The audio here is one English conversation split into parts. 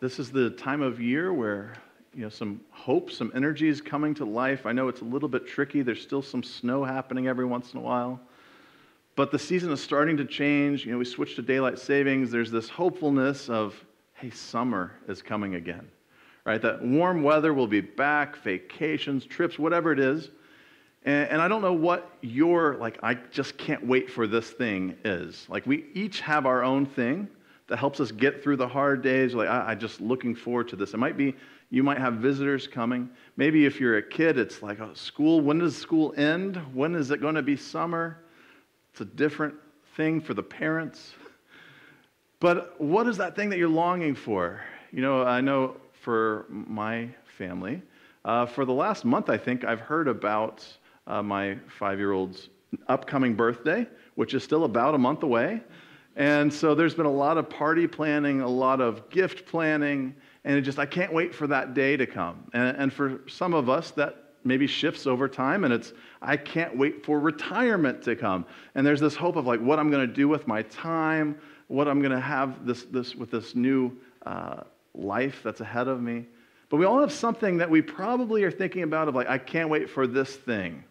this is the time of year where you know some hope, some energy is coming to life. I know it's a little bit tricky. There's still some snow happening every once in a while. But the season is starting to change. You know, we switched to daylight savings. There's this hopefulness of, hey, summer is coming again. Right? That warm weather will be back, vacations, trips, whatever it is. And, and I don't know what your, like, I just can't wait for this thing is. Like, we each have our own thing that helps us get through the hard days. Like, I, I'm just looking forward to this. It might be you might have visitors coming. Maybe if you're a kid, it's like, oh, school, when does school end? When is it going to be summer? It's a different thing for the parents. But what is that thing that you're longing for? You know, I know for my family, uh, for the last month, I think I've heard about uh, my five year old's upcoming birthday, which is still about a month away. And so there's been a lot of party planning, a lot of gift planning, and it just, I can't wait for that day to come. And, and for some of us, that maybe shifts over time, and it's, I can't wait for retirement to come. And there's this hope of like what I'm going to do with my time, what I'm going to have this, this, with this new uh, life that's ahead of me. But we all have something that we probably are thinking about of like, I can't wait for this thing.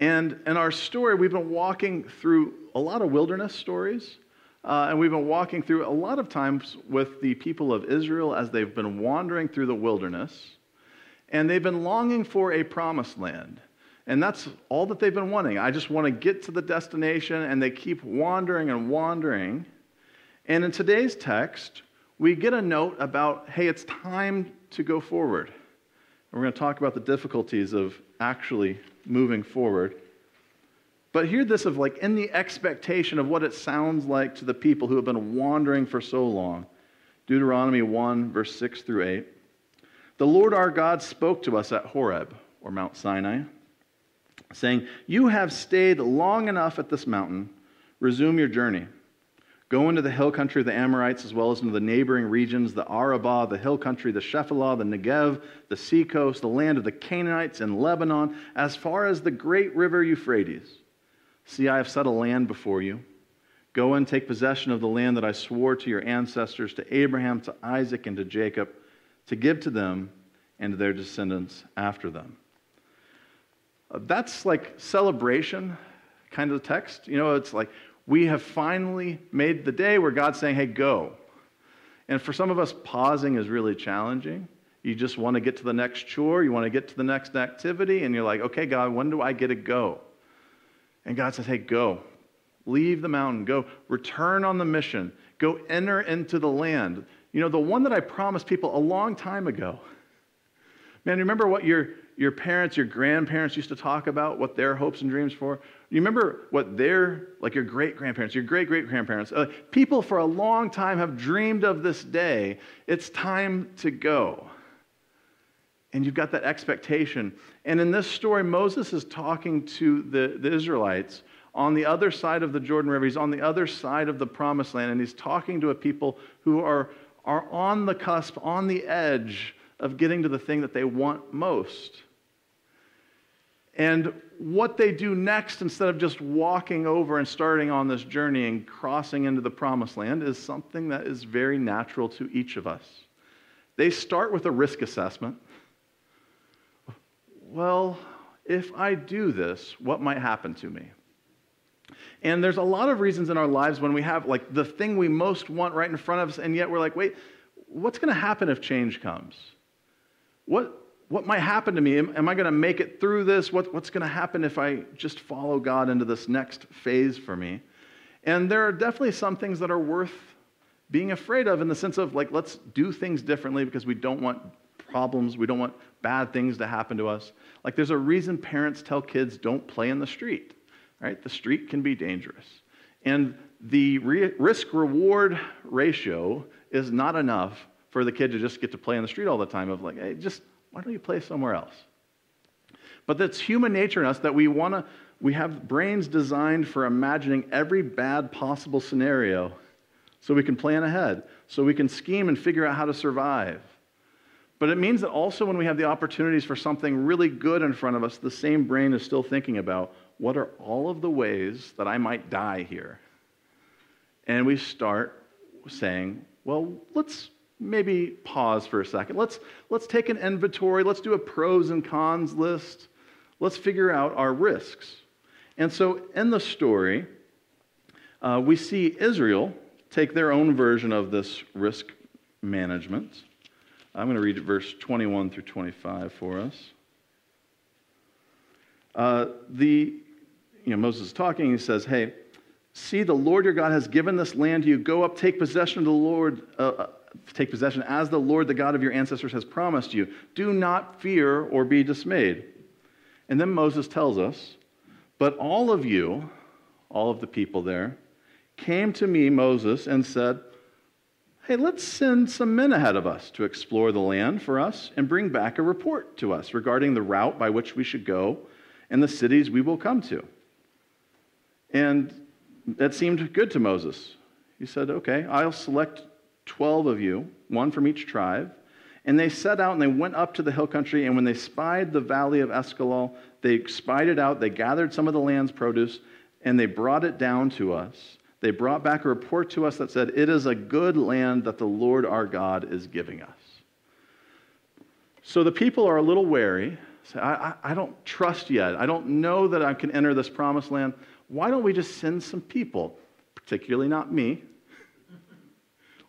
And in our story, we've been walking through a lot of wilderness stories. Uh, and we've been walking through a lot of times with the people of Israel as they've been wandering through the wilderness. And they've been longing for a promised land. And that's all that they've been wanting. I just want to get to the destination, and they keep wandering and wandering. And in today's text, we get a note about hey, it's time to go forward. And we're going to talk about the difficulties of actually moving forward. But hear this of like in the expectation of what it sounds like to the people who have been wandering for so long. Deuteronomy 1, verse 6 through 8. The Lord our God spoke to us at Horeb, or Mount Sinai, saying, You have stayed long enough at this mountain. Resume your journey. Go into the hill country of the Amorites, as well as into the neighboring regions, the Arabah, the hill country, the Shephelah, the Negev, the seacoast, the land of the Canaanites and Lebanon, as far as the great river Euphrates. See, I have set a land before you. Go and take possession of the land that I swore to your ancestors, to Abraham, to Isaac, and to Jacob, to give to them and to their descendants after them. Uh, that's like celebration kind of text. You know, it's like we have finally made the day where God's saying, hey, go. And for some of us, pausing is really challenging. You just want to get to the next chore, you want to get to the next activity, and you're like, okay, God, when do I get to go? And God says, hey, go. Leave the mountain. Go. Return on the mission. Go enter into the land. You know, the one that I promised people a long time ago. Man, remember what your, your parents, your grandparents used to talk about, what their hopes and dreams for? You remember what their, like your great grandparents, your great great grandparents, uh, people for a long time have dreamed of this day. It's time to go. And you've got that expectation. And in this story, Moses is talking to the, the Israelites on the other side of the Jordan River. He's on the other side of the promised land, and he's talking to a people who are, are on the cusp, on the edge of getting to the thing that they want most. And what they do next, instead of just walking over and starting on this journey and crossing into the promised land, is something that is very natural to each of us. They start with a risk assessment. Well, if I do this, what might happen to me? And there's a lot of reasons in our lives when we have like the thing we most want right in front of us, and yet we're like, wait, what's going to happen if change comes? What, what might happen to me? Am, am I going to make it through this? What, what's going to happen if I just follow God into this next phase for me? And there are definitely some things that are worth being afraid of in the sense of like, let's do things differently because we don't want problems, we don't want bad things to happen to us. Like, there's a reason parents tell kids don't play in the street, right? The street can be dangerous. And the re- risk reward ratio is not enough for the kid to just get to play in the street all the time, of like, hey, just why don't you play somewhere else? But that's human nature in us that we want to, we have brains designed for imagining every bad possible scenario so we can plan ahead, so we can scheme and figure out how to survive. But it means that also when we have the opportunities for something really good in front of us, the same brain is still thinking about what are all of the ways that I might die here? And we start saying, well, let's maybe pause for a second. Let's, let's take an inventory. Let's do a pros and cons list. Let's figure out our risks. And so in the story, uh, we see Israel take their own version of this risk management. I'm going to read verse 21 through 25 for us. Uh, the, you know, Moses is talking. He says, Hey, see, the Lord your God has given this land to you. Go up, take possession of the Lord. Uh, uh take possession as the Lord, the God of your ancestors, has promised you. Do not fear or be dismayed. And then Moses tells us, But all of you, all of the people there, came to me, Moses, and said, Hey, let's send some men ahead of us to explore the land for us and bring back a report to us regarding the route by which we should go and the cities we will come to. And that seemed good to Moses. He said, Okay, I'll select 12 of you, one from each tribe. And they set out and they went up to the hill country. And when they spied the valley of Eshcol, they spied it out. They gathered some of the land's produce and they brought it down to us. They brought back a report to us that said, It is a good land that the Lord our God is giving us. So the people are a little wary. Say, I, I, I don't trust yet. I don't know that I can enter this promised land. Why don't we just send some people, particularly not me,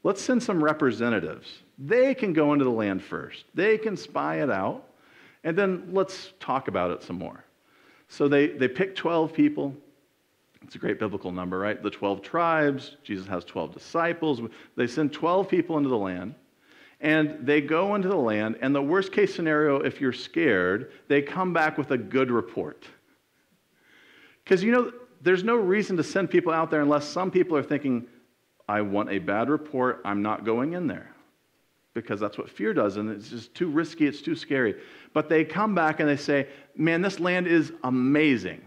Let's send some representatives. They can go into the land first, they can spy it out, and then let's talk about it some more. So they, they pick 12 people. It's a great biblical number, right? The 12 tribes. Jesus has 12 disciples. They send 12 people into the land, and they go into the land, and the worst case scenario, if you're scared, they come back with a good report. Because, you know, there's no reason to send people out there unless some people are thinking, I want a bad report. I'm not going in there because that's what fear does, and it's just too risky, it's too scary. But they come back and they say, Man, this land is amazing.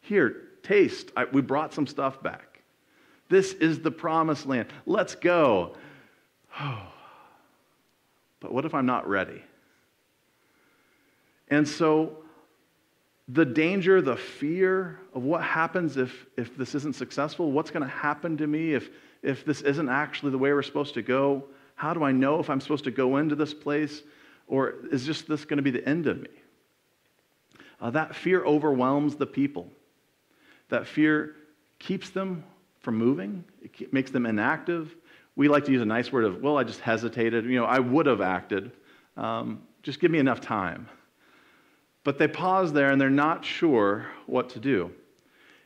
Here, taste. I, we brought some stuff back. This is the promised land. Let's go. but what if I'm not ready? And so the danger, the fear of what happens if, if this isn't successful, what's going to happen to me if, if this isn't actually the way we're supposed to go. How do I know if I'm supposed to go into this place or is just this going to be the end of me? Uh, that fear overwhelms the people. That fear keeps them from moving, it makes them inactive. We like to use a nice word of, well, I just hesitated. You know, I would have acted. Um, just give me enough time. But they pause there and they're not sure what to do.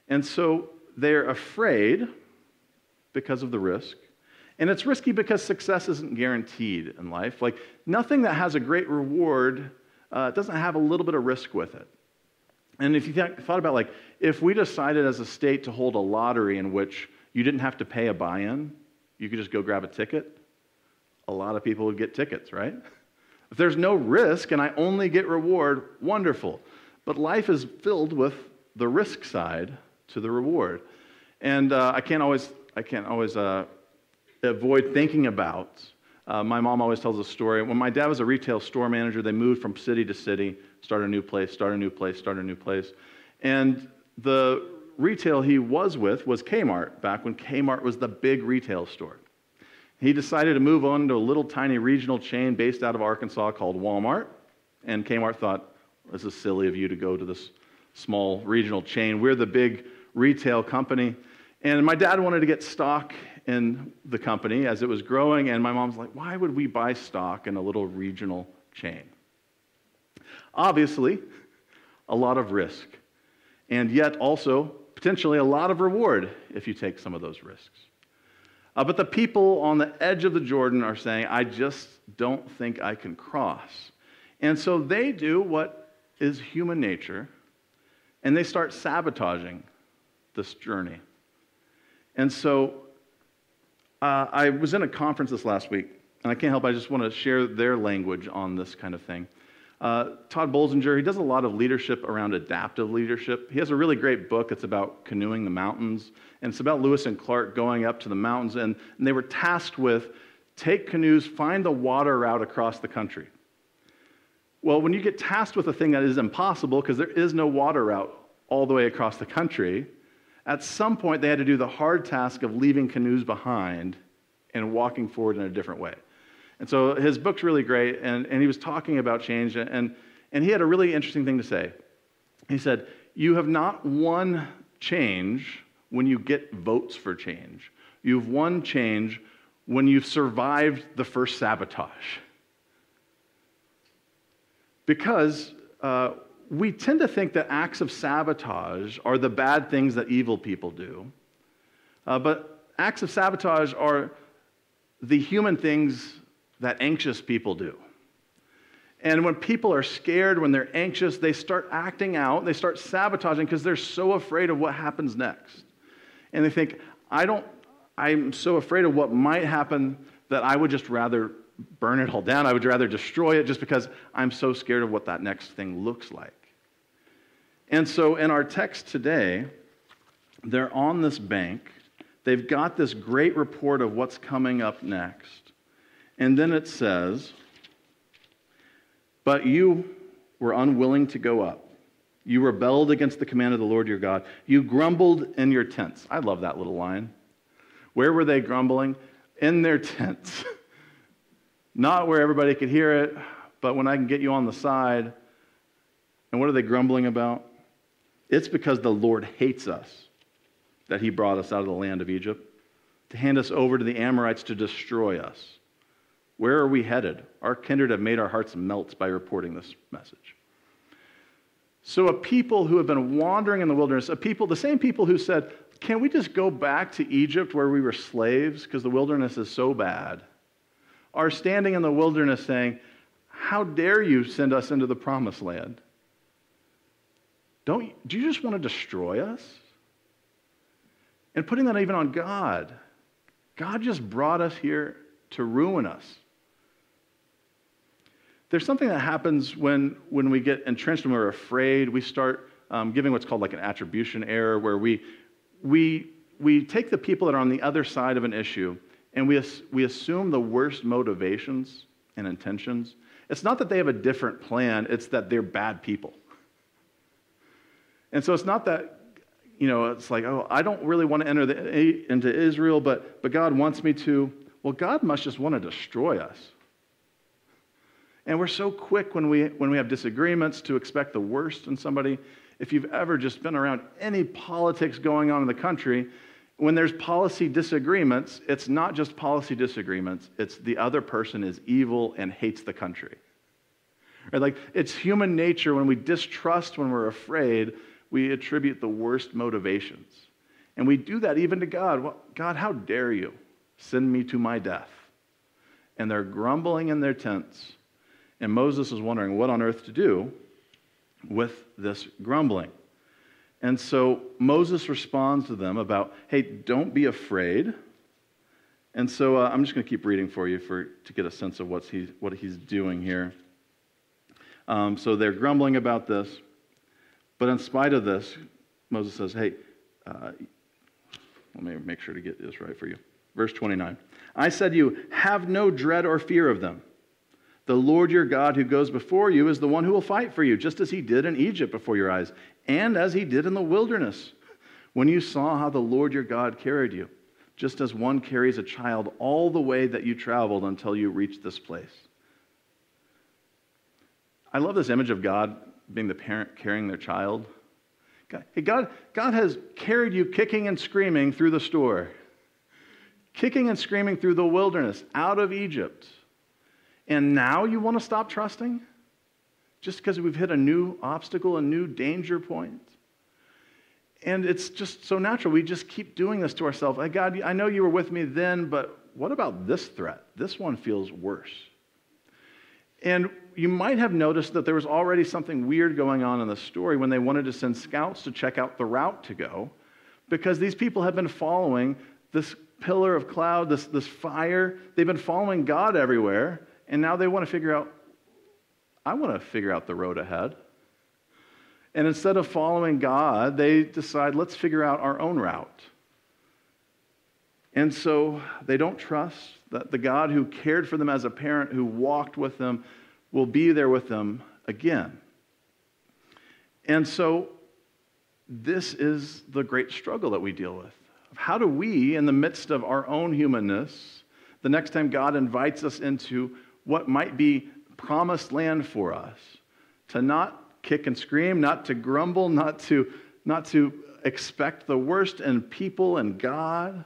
And so they're afraid because of the risk. And it's risky because success isn't guaranteed in life. Like, nothing that has a great reward uh, doesn't have a little bit of risk with it. And if you th- thought about, like, if we decided as a state to hold a lottery in which you didn't have to pay a buy in, you could just go grab a ticket, a lot of people would get tickets, right? If there's no risk and I only get reward, wonderful. But life is filled with the risk side to the reward. And uh, I can't always, I can't always uh, avoid thinking about. Uh, my mom always tells a story. When my dad was a retail store manager, they moved from city to city, start a new place, start a new place, start a new place. And the retail he was with was Kmart, back when Kmart was the big retail store. He decided to move on to a little tiny regional chain based out of Arkansas called Walmart. And Kmart thought, this is silly of you to go to this small regional chain. We're the big retail company. And my dad wanted to get stock in the company as it was growing. And my mom's like, why would we buy stock in a little regional chain? Obviously, a lot of risk. And yet also potentially a lot of reward if you take some of those risks. Uh, but the people on the edge of the Jordan are saying, I just don't think I can cross. And so they do what is human nature, and they start sabotaging this journey. And so uh, I was in a conference this last week, and I can't help, I just want to share their language on this kind of thing. Uh, Tod Bolsinger, he does a lot of leadership around adaptive leadership. He has a really great book. It's about canoeing the mountains. And it's about Lewis and Clark going up to the mountains. And, and they were tasked with take canoes, find the water route across the country. Well, when you get tasked with a thing that is impossible because there is no water route all the way across the country, at some point they had to do the hard task of leaving canoes behind and walking forward in a different way. And so his book's really great, and, and he was talking about change, and, and he had a really interesting thing to say. He said, You have not won change when you get votes for change, you've won change when you've survived the first sabotage. Because uh, we tend to think that acts of sabotage are the bad things that evil people do. Uh, but acts of sabotage are the human things that anxious people do. And when people are scared, when they're anxious, they start acting out, they start sabotaging because they're so afraid of what happens next. And they think, I don't, I'm so afraid of what might happen that I would just rather burn it all down. I would rather destroy it just because I'm so scared of what that next thing looks like. And so in our text today, they're on this bank. They've got this great report of what's coming up next. And then it says, But you were unwilling to go up. You rebelled against the command of the Lord your God. You grumbled in your tents. I love that little line. Where were they grumbling? In their tents. Not where everybody could hear it, but when I can get you on the side. And what are they grumbling about? It's because the Lord hates us that he brought us out of the land of Egypt to hand us over to the Amorites to destroy us. Where are we headed? Our kindred have made our hearts melt by reporting this message. So, a people who have been wandering in the wilderness, a people, the same people who said, Can we just go back to Egypt where we were slaves because the wilderness is so bad, are standing in the wilderness saying, How dare you send us into the promised land? Don't, do you just want to destroy us? And putting that even on God. God just brought us here to ruin us. There's something that happens when, when we get entrenched and we're afraid. We start um, giving what's called like an attribution error, where we, we, we take the people that are on the other side of an issue and we, as, we assume the worst motivations and intentions. It's not that they have a different plan, it's that they're bad people. And so it's not that, you know, it's like, oh, I don't really want to enter the, into Israel, but, but God wants me to. Well, God must just want to destroy us. And we're so quick when we, when we have disagreements to expect the worst in somebody. If you've ever just been around any politics going on in the country, when there's policy disagreements, it's not just policy disagreements, it's the other person is evil and hates the country. Right? Like it's human nature when we distrust, when we're afraid, we attribute the worst motivations. And we do that even to God. Well, God, how dare you send me to my death? And they're grumbling in their tents and Moses is wondering what on earth to do with this grumbling. And so Moses responds to them about, hey, don't be afraid. And so uh, I'm just going to keep reading for you for, to get a sense of what's he, what he's doing here. Um, so they're grumbling about this. But in spite of this, Moses says, hey, uh, let me make sure to get this right for you. Verse 29. I said to you, have no dread or fear of them. The Lord your God who goes before you is the one who will fight for you, just as he did in Egypt before your eyes, and as he did in the wilderness, when you saw how the Lord your God carried you, just as one carries a child all the way that you traveled until you reached this place. I love this image of God being the parent carrying their child. God, God has carried you kicking and screaming through the store, kicking and screaming through the wilderness, out of Egypt and now you want to stop trusting? Just because we've hit a new obstacle, a new danger point? And it's just so natural. We just keep doing this to ourselves. God, I know you were with me then, but what about this threat? This one feels worse. And you might have noticed that there was already something weird going on in the story when they wanted to send scouts to check out the route to go, because these people have been following this pillar of cloud, this, this fire. They've been following God everywhere. And now they want to figure out, I want to figure out the road ahead. And instead of following God, they decide, let's figure out our own route. And so they don't trust that the God who cared for them as a parent, who walked with them, will be there with them again. And so this is the great struggle that we deal with. How do we, in the midst of our own humanness, the next time God invites us into what might be promised land for us, to not kick and scream, not to grumble, not to, not to expect the worst in people and God.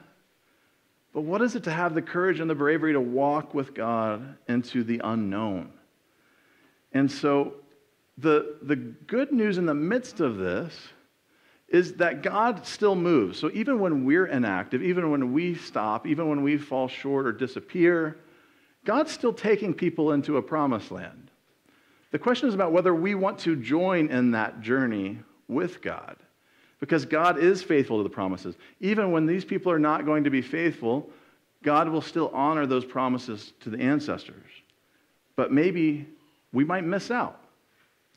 But what is it to have the courage and the bravery to walk with God into the unknown? And so, the, the good news in the midst of this is that God still moves. So, even when we're inactive, even when we stop, even when we fall short or disappear, God's still taking people into a promised land. The question is about whether we want to join in that journey with God. Because God is faithful to the promises. Even when these people are not going to be faithful, God will still honor those promises to the ancestors. But maybe we might miss out.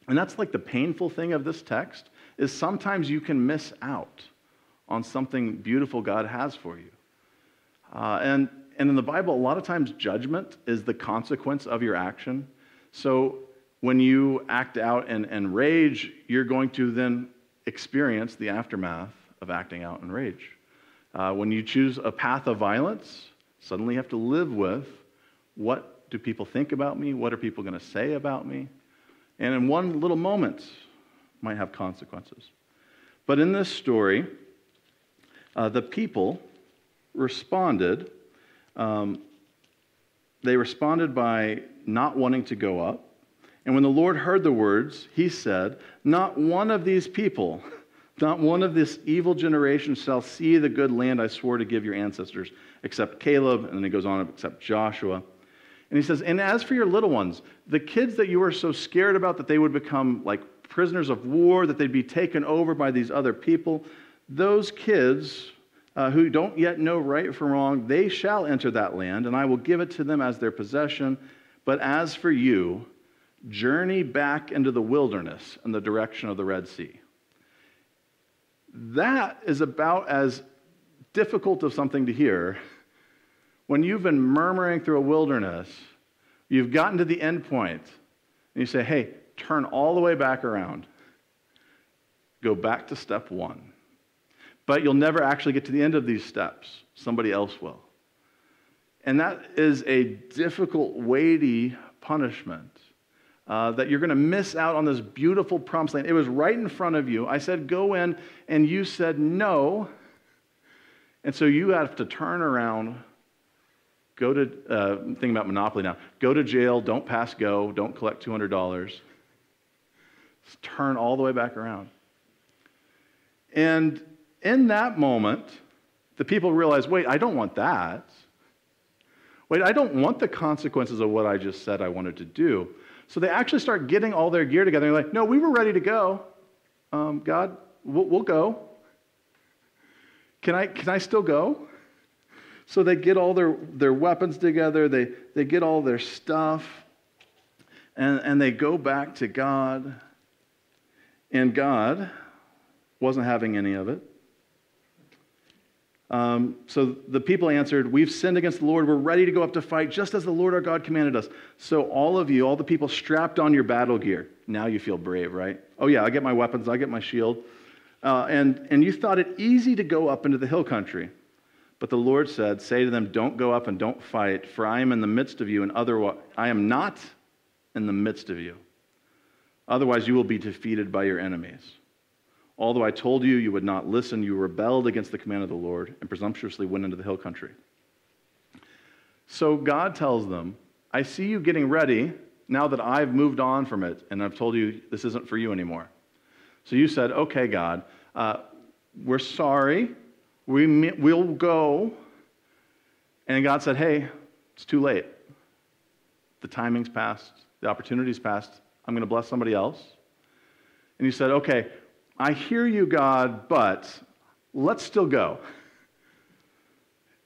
And that's like the painful thing of this text is sometimes you can miss out on something beautiful God has for you. Uh, and, and in the Bible, a lot of times judgment is the consequence of your action. So when you act out in, in rage, you're going to then experience the aftermath of acting out in rage. Uh, when you choose a path of violence, suddenly you have to live with what do people think about me? What are people going to say about me? And in one little moment, might have consequences. But in this story, uh, the people responded. Um, they responded by not wanting to go up. And when the Lord heard the words, he said, Not one of these people, not one of this evil generation shall see the good land I swore to give your ancestors, except Caleb. And then he goes on, except Joshua. And he says, And as for your little ones, the kids that you were so scared about that they would become like prisoners of war, that they'd be taken over by these other people, those kids uh, who don't yet know right from wrong, they shall enter that land, and I will give it to them as their possession. But as for you, journey back into the wilderness in the direction of the Red Sea. That is about as difficult of something to hear when you've been murmuring through a wilderness, you've gotten to the end point, and you say, hey, turn all the way back around. Go back to step one. But you'll never actually get to the end of these steps. Somebody else will. And that is a difficult, weighty punishment. Uh, that you're going to miss out on this beautiful promised land. It was right in front of you. I said, go in, and you said no. And so you have to turn around, go to, uh, think about Monopoly now, go to jail, don't pass go, don't collect $200 turn all the way back around. And in that moment, the people realize wait, I don't want that. Wait, I don't want the consequences of what I just said I wanted to do. So they actually start getting all their gear together. They're like, no, we were ready to go. Um, God, we'll, we'll go. Can I, can I still go? So they get all their, their weapons together, they, they get all their stuff, and, and they go back to God. And God wasn't having any of it. Um, so the people answered, We've sinned against the Lord. We're ready to go up to fight, just as the Lord our God commanded us. So all of you, all the people, strapped on your battle gear. Now you feel brave, right? Oh, yeah, I get my weapons, I get my shield. Uh, and, and you thought it easy to go up into the hill country. But the Lord said, Say to them, Don't go up and don't fight, for I am in the midst of you, and otherwise, I am not in the midst of you. Otherwise, you will be defeated by your enemies. Although I told you you would not listen, you rebelled against the command of the Lord and presumptuously went into the hill country. So God tells them, I see you getting ready now that I've moved on from it and I've told you this isn't for you anymore. So you said, Okay, God, uh, we're sorry. We, we'll go. And God said, Hey, it's too late. The timing's passed, the opportunity's passed. I'm going to bless somebody else. And you said, Okay, I hear you, God, but let's still go.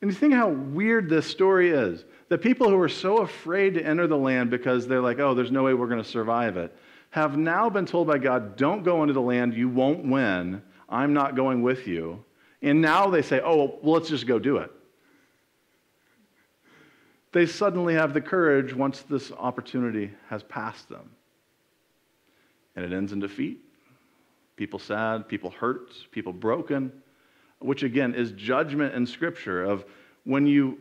And you think how weird this story is. The people who are so afraid to enter the land because they're like, oh, there's no way we're going to survive it, have now been told by God, don't go into the land, you won't win, I'm not going with you. And now they say, oh, well, let's just go do it. They suddenly have the courage once this opportunity has passed them and it ends in defeat. People sad, people hurt, people broken, which again is judgment in Scripture of when you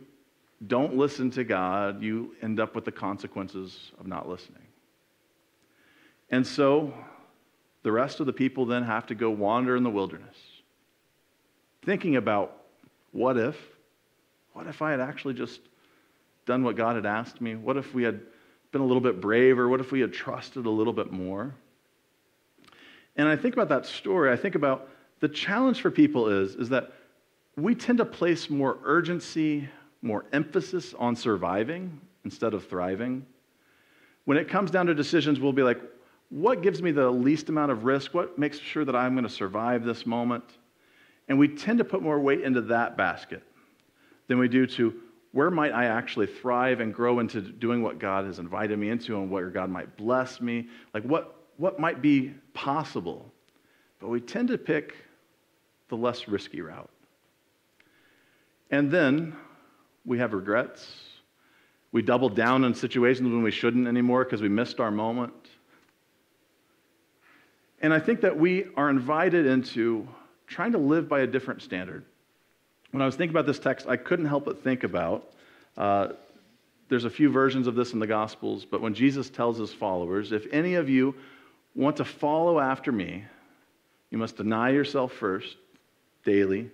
don't listen to God, you end up with the consequences of not listening. And so the rest of the people then have to go wander in the wilderness, thinking about what if? What if I had actually just done what God had asked me? What if we had been a little bit braver? What if we had trusted a little bit more? And I think about that story, I think about the challenge for people is, is that we tend to place more urgency, more emphasis on surviving instead of thriving. When it comes down to decisions, we'll be like, what gives me the least amount of risk? What makes sure that I'm going to survive this moment? And we tend to put more weight into that basket than we do to where might I actually thrive and grow into doing what God has invited me into and where God might bless me? Like what, what might be possible? But we tend to pick the less risky route. And then we have regrets. We double down on situations when we shouldn't anymore because we missed our moment. And I think that we are invited into trying to live by a different standard. When I was thinking about this text, I couldn't help but think about uh, there's a few versions of this in the Gospels, but when Jesus tells his followers, if any of you want to follow after me, you must deny yourself first, daily,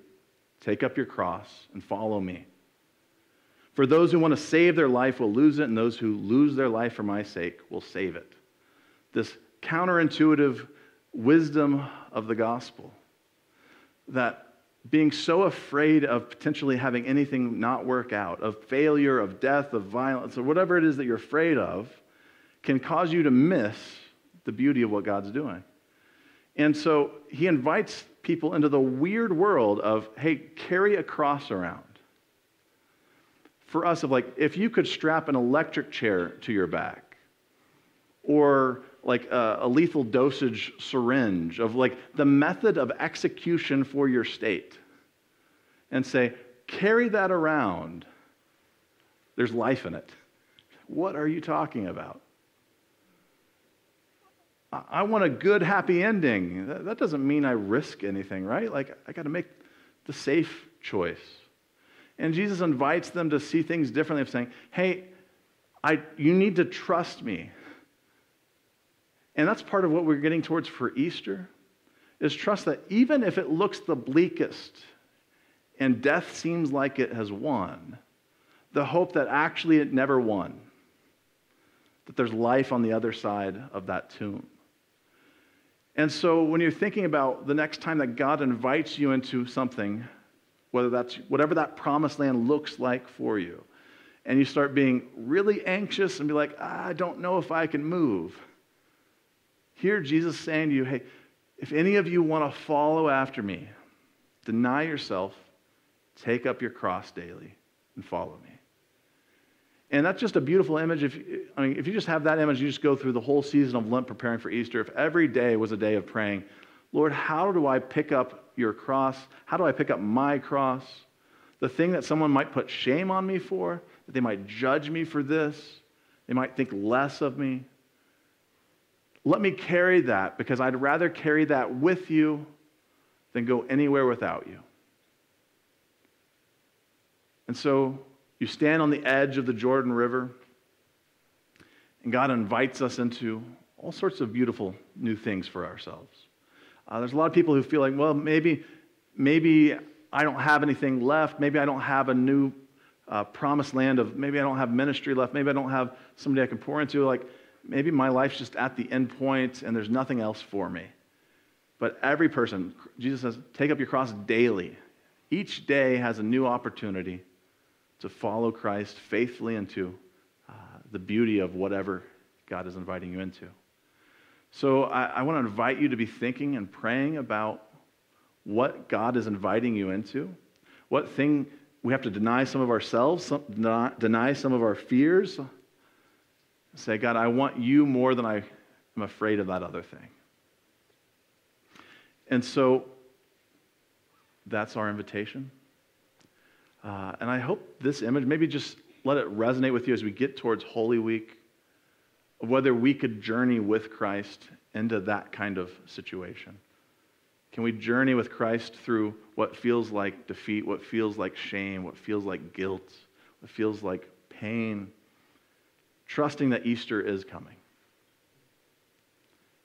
take up your cross, and follow me. For those who want to save their life will lose it, and those who lose their life for my sake will save it. This counterintuitive wisdom of the gospel that being so afraid of potentially having anything not work out, of failure, of death, of violence, or whatever it is that you're afraid of, can cause you to miss the beauty of what God's doing. And so he invites people into the weird world of, hey, carry a cross around. For us, of like, if you could strap an electric chair to your back, or like a, a, lethal dosage syringe, of like the method of execution for your state, and say, carry that around. There's life in it. What are you talking about? I want a good, happy ending. That doesn't mean I risk anything, right? Like, I got to make the safe choice. And Jesus invites them to see things differently, of saying, hey, I, you need to trust me. And that's part of what we're getting towards for Easter, is trust that even if it looks the bleakest and death seems like it has won, the hope that actually it never won, that there's life on the other side of that tomb. And so when you're thinking about the next time that God invites you into something, whether that's whatever that promised land looks like for you, and you start being really anxious and be like, I don't know if I can move. Here, Jesus saying to you, hey, if any of you want to follow after me, deny yourself, take up your cross daily, and follow me. And that's just a beautiful image. If, I mean, if you just have that image, you just go through the whole season of Lent preparing for Easter. If every day was a day of praying, Lord, how do I pick up your cross? How do I pick up my cross? The thing that someone might put shame on me for, that they might judge me for this, they might think less of me. Let me carry that because I'd rather carry that with you than go anywhere without you. And so you stand on the edge of the Jordan River, and God invites us into all sorts of beautiful new things for ourselves. Uh, there's a lot of people who feel like, well, maybe, maybe I don't have anything left. Maybe I don't have a new uh, promised land of, maybe I don't have ministry left. Maybe I don't have somebody I can pour into. Like, maybe my life's just at the end point and there's nothing else for me. But every person, Jesus says, take up your cross daily. Each day has a new opportunity to follow Christ faithfully into uh, the beauty of whatever God is inviting you into. So I, I want to invite you to be thinking and praying about what God is inviting you into, what thing we have to deny some of ourselves, some, deny some of our fears. Say, God, I want you more than I am afraid of that other thing. And so that's our invitation. Uh, and I hope this image, maybe just let it resonate with you as we get towards Holy Week, whether we could journey with Christ into that kind of situation. Can we journey with Christ through what feels like defeat, what feels like shame, what feels like guilt, what feels like pain, trusting that Easter is coming.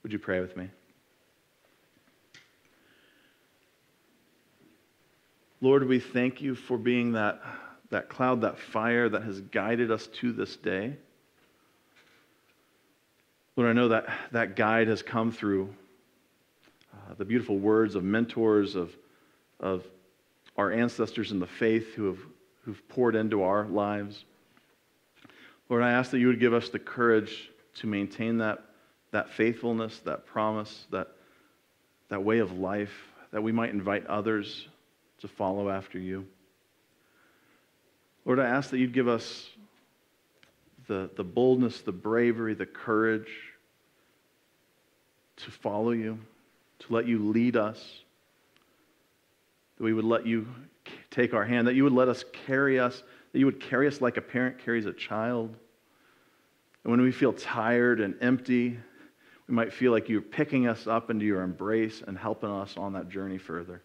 Would you pray with me? Lord, we thank you for being that, that cloud, that fire that has guided us to this day. Lord, I know that that guide has come through uh, the beautiful words of mentors, of, of our ancestors in the faith who have who've poured into our lives. Lord, I ask that you would give us the courage to maintain that, that faithfulness, that promise, that, that way of life, that we might invite others to follow after you. Lord, I ask that you'd give us the, the boldness, the bravery, the courage to follow you, to let you lead us, that we would let you take our hand, that you would let us carry us, that you would carry us like a parent carries a child. And when we feel tired and empty, we might feel like you're picking us up into your embrace and helping us on that journey further.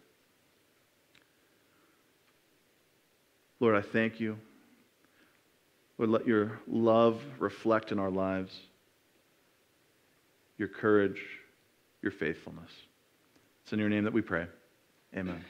Lord, I thank you. Lord, let your love reflect in our lives, your courage, your faithfulness. It's in your name that we pray. Amen.